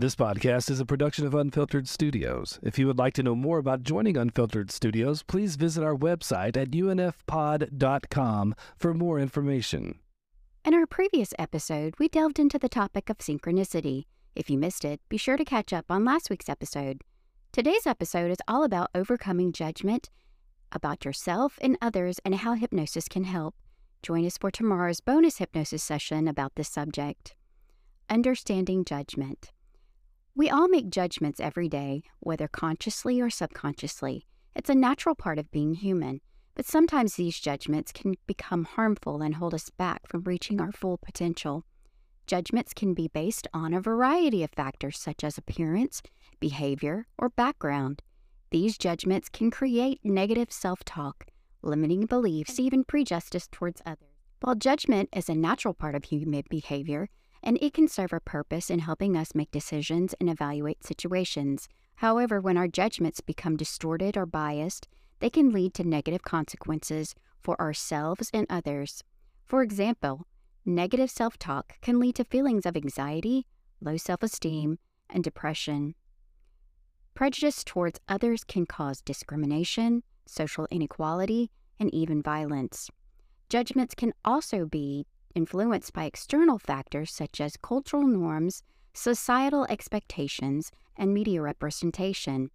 This podcast is a production of Unfiltered Studios. If you would like to know more about joining Unfiltered Studios, please visit our website at unfpod.com for more information. In our previous episode, we delved into the topic of synchronicity. If you missed it, be sure to catch up on last week's episode. Today's episode is all about overcoming judgment about yourself and others and how hypnosis can help. Join us for tomorrow's bonus hypnosis session about this subject. Understanding judgment. We all make judgments every day, whether consciously or subconsciously. It's a natural part of being human, but sometimes these judgments can become harmful and hold us back from reaching our full potential. Judgments can be based on a variety of factors such as appearance, behavior, or background. These judgments can create negative self talk, limiting beliefs, even prejudice towards others. While judgment is a natural part of human behavior, and it can serve a purpose in helping us make decisions and evaluate situations. However, when our judgments become distorted or biased, they can lead to negative consequences for ourselves and others. For example, negative self talk can lead to feelings of anxiety, low self esteem, and depression. Prejudice towards others can cause discrimination, social inequality, and even violence. Judgments can also be influenced by external factors such as cultural norms, societal expectations, and media representation.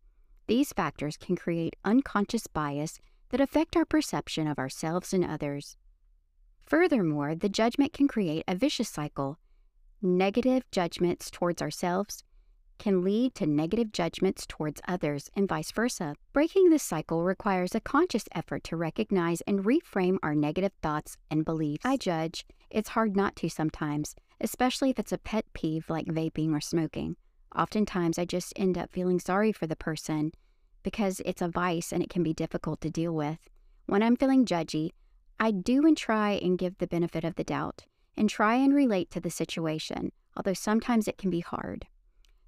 These factors can create unconscious bias that affect our perception of ourselves and others. Furthermore, the judgment can create a vicious cycle. Negative judgments towards ourselves can lead to negative judgments towards others and vice versa. Breaking this cycle requires a conscious effort to recognize and reframe our negative thoughts and beliefs. I judge. It's hard not to sometimes, especially if it's a pet peeve like vaping or smoking. Oftentimes, I just end up feeling sorry for the person because it's a vice and it can be difficult to deal with. When I'm feeling judgy, I do and try and give the benefit of the doubt and try and relate to the situation, although sometimes it can be hard.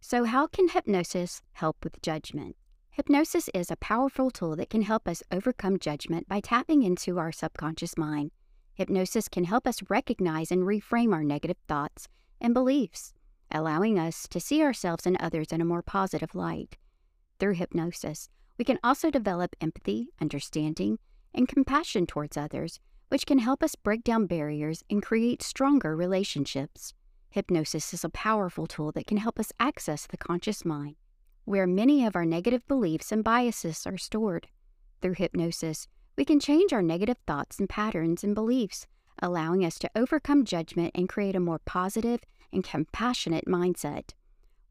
So, how can hypnosis help with judgment? Hypnosis is a powerful tool that can help us overcome judgment by tapping into our subconscious mind. Hypnosis can help us recognize and reframe our negative thoughts and beliefs, allowing us to see ourselves and others in a more positive light. Through hypnosis, we can also develop empathy, understanding, and compassion towards others, which can help us break down barriers and create stronger relationships. Hypnosis is a powerful tool that can help us access the conscious mind, where many of our negative beliefs and biases are stored. Through hypnosis, we can change our negative thoughts and patterns and beliefs, allowing us to overcome judgment and create a more positive and compassionate mindset.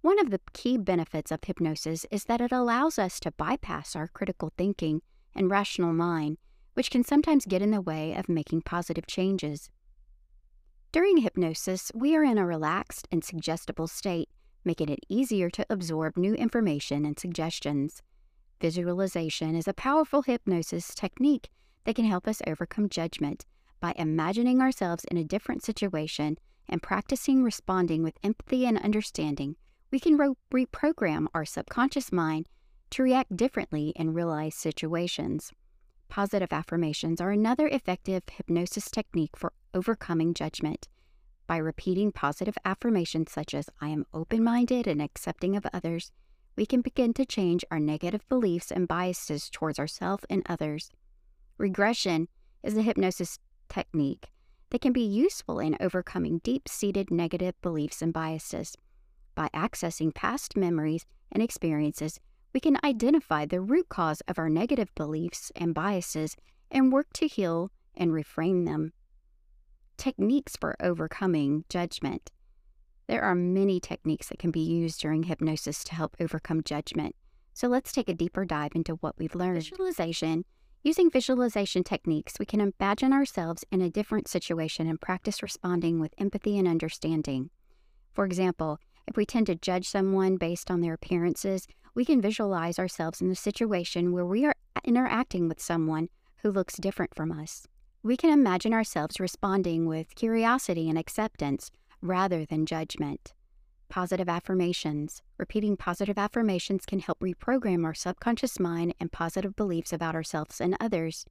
One of the key benefits of hypnosis is that it allows us to bypass our critical thinking and rational mind, which can sometimes get in the way of making positive changes. During hypnosis, we are in a relaxed and suggestible state, making it easier to absorb new information and suggestions. Visualization is a powerful hypnosis technique that can help us overcome judgment by imagining ourselves in a different situation and practicing responding with empathy and understanding. We can re- reprogram our subconscious mind to react differently in real life situations. Positive affirmations are another effective hypnosis technique for overcoming judgment. By repeating positive affirmations such as, I am open minded and accepting of others, we can begin to change our negative beliefs and biases towards ourselves and others. Regression is a hypnosis technique that can be useful in overcoming deep seated negative beliefs and biases. By accessing past memories and experiences, we can identify the root cause of our negative beliefs and biases and work to heal and reframe them. Techniques for overcoming judgment. There are many techniques that can be used during hypnosis to help overcome judgment. So let's take a deeper dive into what we've learned. Visualization. Using visualization techniques, we can imagine ourselves in a different situation and practice responding with empathy and understanding. For example, if we tend to judge someone based on their appearances, we can visualize ourselves in the situation where we are interacting with someone who looks different from us. We can imagine ourselves responding with curiosity and acceptance rather than judgment. Positive affirmations. Repeating positive affirmations can help reprogram our subconscious mind and positive beliefs about ourselves and others.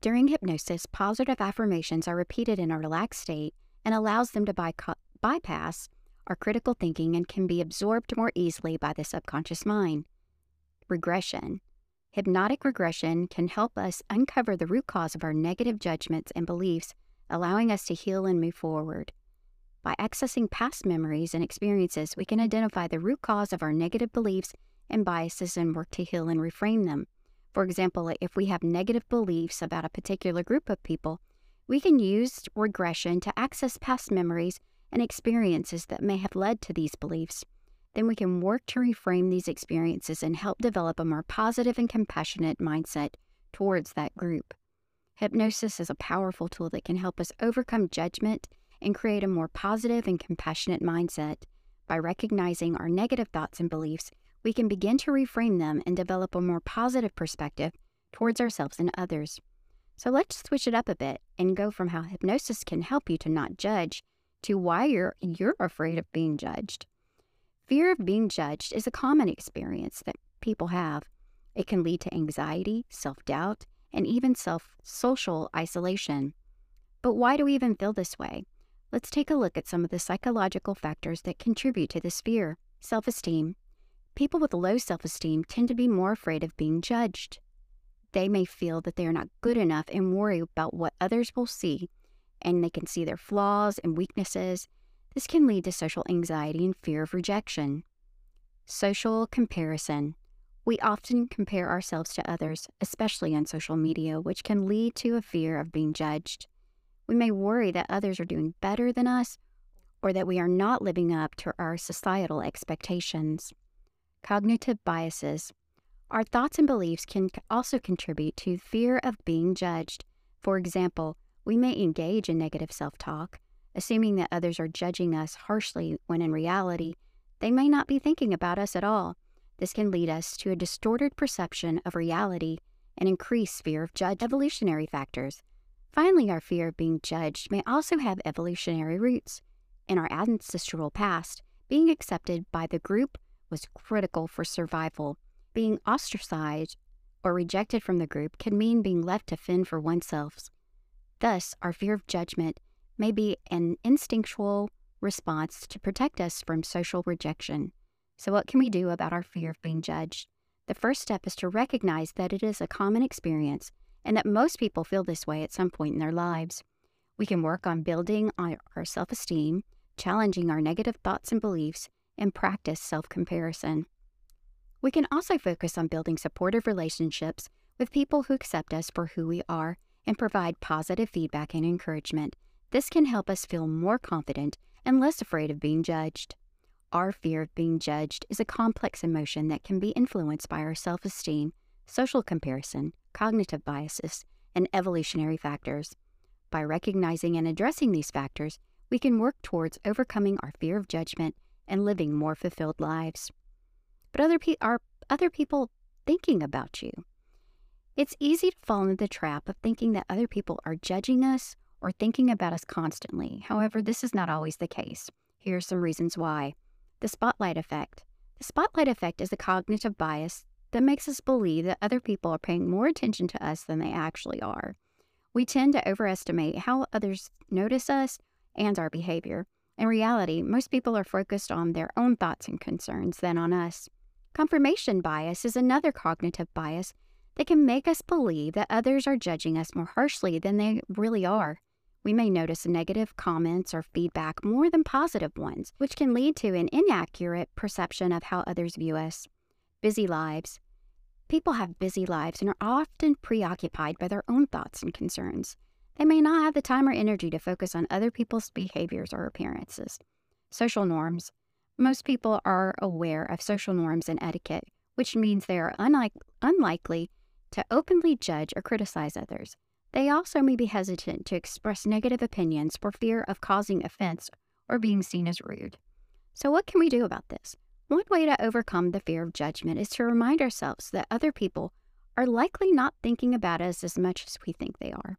During hypnosis, positive affirmations are repeated in a relaxed state and allows them to by- bypass our critical thinking and can be absorbed more easily by the subconscious mind. Regression. Hypnotic regression can help us uncover the root cause of our negative judgments and beliefs, allowing us to heal and move forward. By accessing past memories and experiences, we can identify the root cause of our negative beliefs and biases and work to heal and reframe them. For example, if we have negative beliefs about a particular group of people, we can use regression to access past memories and experiences that may have led to these beliefs. Then we can work to reframe these experiences and help develop a more positive and compassionate mindset towards that group. Hypnosis is a powerful tool that can help us overcome judgment and create a more positive and compassionate mindset. By recognizing our negative thoughts and beliefs, we can begin to reframe them and develop a more positive perspective towards ourselves and others. So let's switch it up a bit and go from how hypnosis can help you to not judge to why you're you're afraid of being judged. Fear of being judged is a common experience that people have. It can lead to anxiety, self-doubt, and even self-social isolation. But why do we even feel this way? Let's take a look at some of the psychological factors that contribute to this fear. Self-esteem, People with low self esteem tend to be more afraid of being judged. They may feel that they are not good enough and worry about what others will see, and they can see their flaws and weaknesses. This can lead to social anxiety and fear of rejection. Social comparison. We often compare ourselves to others, especially on social media, which can lead to a fear of being judged. We may worry that others are doing better than us or that we are not living up to our societal expectations. Cognitive biases. Our thoughts and beliefs can also contribute to fear of being judged. For example, we may engage in negative self talk, assuming that others are judging us harshly when in reality, they may not be thinking about us at all. This can lead us to a distorted perception of reality and increase fear of judge evolutionary factors. Finally, our fear of being judged may also have evolutionary roots. In our ancestral past, being accepted by the group was critical for survival. Being ostracized or rejected from the group can mean being left to fend for oneself. Thus, our fear of judgment may be an instinctual response to protect us from social rejection. So, what can we do about our fear of being judged? The first step is to recognize that it is a common experience and that most people feel this way at some point in their lives. We can work on building our self esteem, challenging our negative thoughts and beliefs, and practice self comparison. We can also focus on building supportive relationships with people who accept us for who we are and provide positive feedback and encouragement. This can help us feel more confident and less afraid of being judged. Our fear of being judged is a complex emotion that can be influenced by our self esteem, social comparison, cognitive biases, and evolutionary factors. By recognizing and addressing these factors, we can work towards overcoming our fear of judgment and living more fulfilled lives. But other pe- are other people thinking about you? It's easy to fall into the trap of thinking that other people are judging us or thinking about us constantly. However, this is not always the case. Here are some reasons why. The spotlight effect. The spotlight effect is a cognitive bias that makes us believe that other people are paying more attention to us than they actually are. We tend to overestimate how others notice us and our behavior, in reality, most people are focused on their own thoughts and concerns than on us. Confirmation bias is another cognitive bias that can make us believe that others are judging us more harshly than they really are. We may notice negative comments or feedback more than positive ones, which can lead to an inaccurate perception of how others view us. Busy lives. People have busy lives and are often preoccupied by their own thoughts and concerns. They may not have the time or energy to focus on other people's behaviors or appearances. Social norms. Most people are aware of social norms and etiquette, which means they are unlike, unlikely to openly judge or criticize others. They also may be hesitant to express negative opinions for fear of causing offense or being seen as rude. So, what can we do about this? One way to overcome the fear of judgment is to remind ourselves that other people are likely not thinking about us as much as we think they are.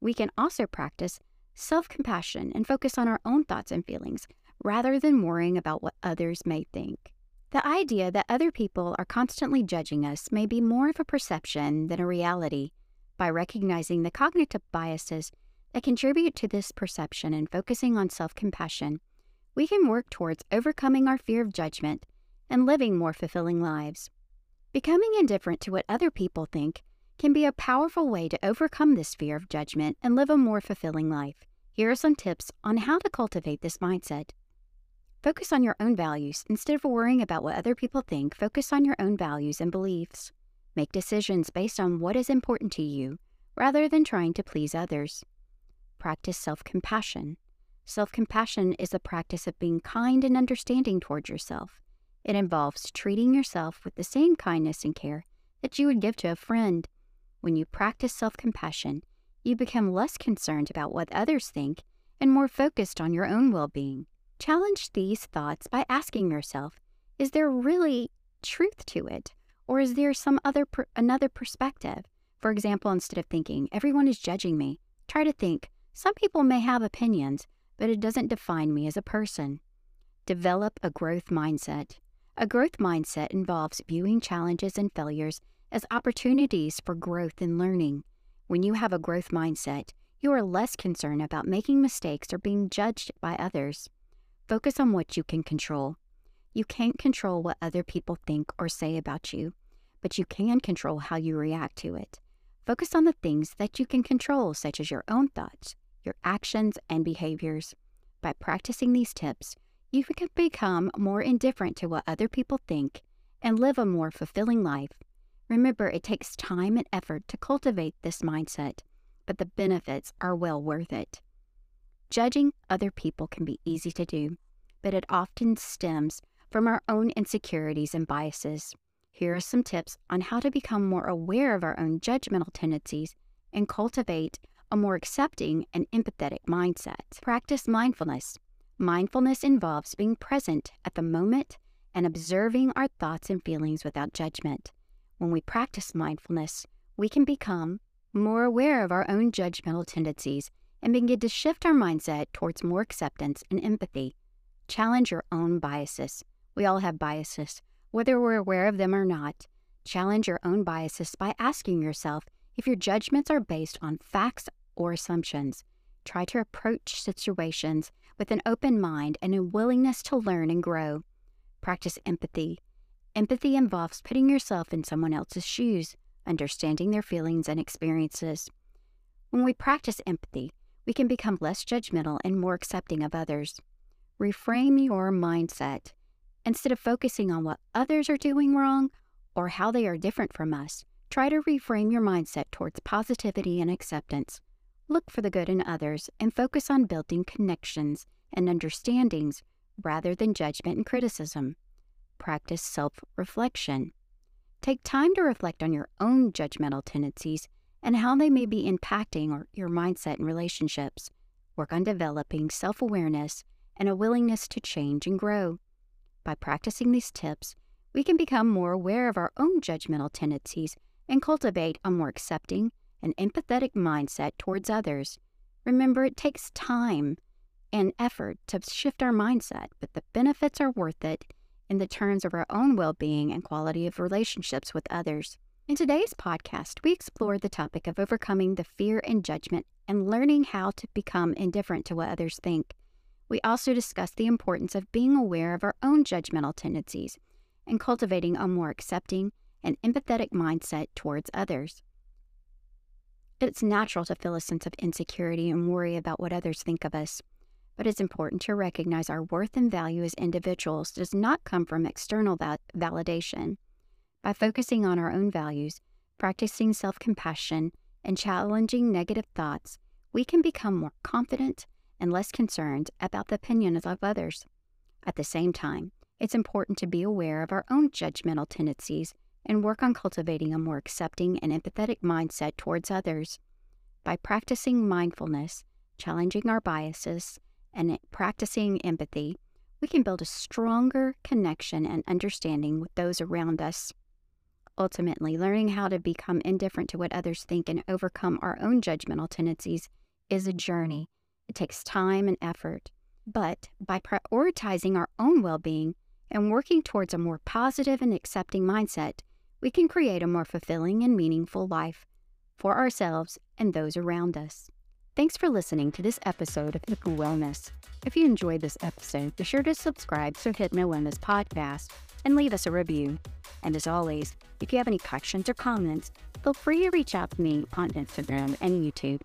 We can also practice self compassion and focus on our own thoughts and feelings rather than worrying about what others may think. The idea that other people are constantly judging us may be more of a perception than a reality. By recognizing the cognitive biases that contribute to this perception and focusing on self compassion, we can work towards overcoming our fear of judgment and living more fulfilling lives. Becoming indifferent to what other people think can be a powerful way to overcome this fear of judgment and live a more fulfilling life. Here are some tips on how to cultivate this mindset. Focus on your own values. Instead of worrying about what other people think, focus on your own values and beliefs. Make decisions based on what is important to you rather than trying to please others. Practice self compassion. Self compassion is the practice of being kind and understanding towards yourself. It involves treating yourself with the same kindness and care that you would give to a friend. When you practice self compassion, you become less concerned about what others think and more focused on your own well being. Challenge these thoughts by asking yourself is there really truth to it? Or is there some other per- another perspective? For example, instead of thinking everyone is judging me, try to think some people may have opinions, but it doesn't define me as a person. Develop a growth mindset. A growth mindset involves viewing challenges and failures as opportunities for growth and learning. When you have a growth mindset, you are less concerned about making mistakes or being judged by others. Focus on what you can control. You can't control what other people think or say about you, but you can control how you react to it. Focus on the things that you can control, such as your own thoughts, your actions, and behaviors. By practicing these tips, you can become more indifferent to what other people think and live a more fulfilling life. Remember, it takes time and effort to cultivate this mindset, but the benefits are well worth it. Judging other people can be easy to do, but it often stems from our own insecurities and biases. Here are some tips on how to become more aware of our own judgmental tendencies and cultivate a more accepting and empathetic mindset. Practice mindfulness. Mindfulness involves being present at the moment and observing our thoughts and feelings without judgment. When we practice mindfulness, we can become more aware of our own judgmental tendencies and begin to shift our mindset towards more acceptance and empathy. Challenge your own biases. We all have biases, whether we're aware of them or not. Challenge your own biases by asking yourself if your judgments are based on facts or assumptions. Try to approach situations with an open mind and a willingness to learn and grow. Practice empathy. Empathy involves putting yourself in someone else's shoes, understanding their feelings and experiences. When we practice empathy, we can become less judgmental and more accepting of others. Reframe your mindset. Instead of focusing on what others are doing wrong or how they are different from us, try to reframe your mindset towards positivity and acceptance. Look for the good in others and focus on building connections and understandings rather than judgment and criticism. Practice self reflection. Take time to reflect on your own judgmental tendencies and how they may be impacting your mindset and relationships. Work on developing self awareness and a willingness to change and grow. By practicing these tips, we can become more aware of our own judgmental tendencies and cultivate a more accepting and empathetic mindset towards others. Remember, it takes time and effort to shift our mindset, but the benefits are worth it in the terms of our own well being and quality of relationships with others. In today's podcast, we explored the topic of overcoming the fear and judgment and learning how to become indifferent to what others think. We also discussed the importance of being aware of our own judgmental tendencies and cultivating a more accepting and empathetic mindset towards others. It's natural to feel a sense of insecurity and worry about what others think of us, but it's important to recognize our worth and value as individuals does not come from external val- validation. By focusing on our own values, practicing self compassion, and challenging negative thoughts, we can become more confident and less concerned about the opinions of others. At the same time, it's important to be aware of our own judgmental tendencies and work on cultivating a more accepting and empathetic mindset towards others. By practicing mindfulness, challenging our biases, and practicing empathy, we can build a stronger connection and understanding with those around us. Ultimately, learning how to become indifferent to what others think and overcome our own judgmental tendencies is a journey it takes time and effort. But by prioritizing our own well being and working towards a more positive and accepting mindset, we can create a more fulfilling and meaningful life for ourselves and those around us. Thanks for listening to this episode of Hypno Wellness. If you enjoyed this episode, be sure to subscribe to Hypno Wellness Podcast and leave us a review. And as always, if you have any questions or comments, feel free to reach out to me on Instagram and YouTube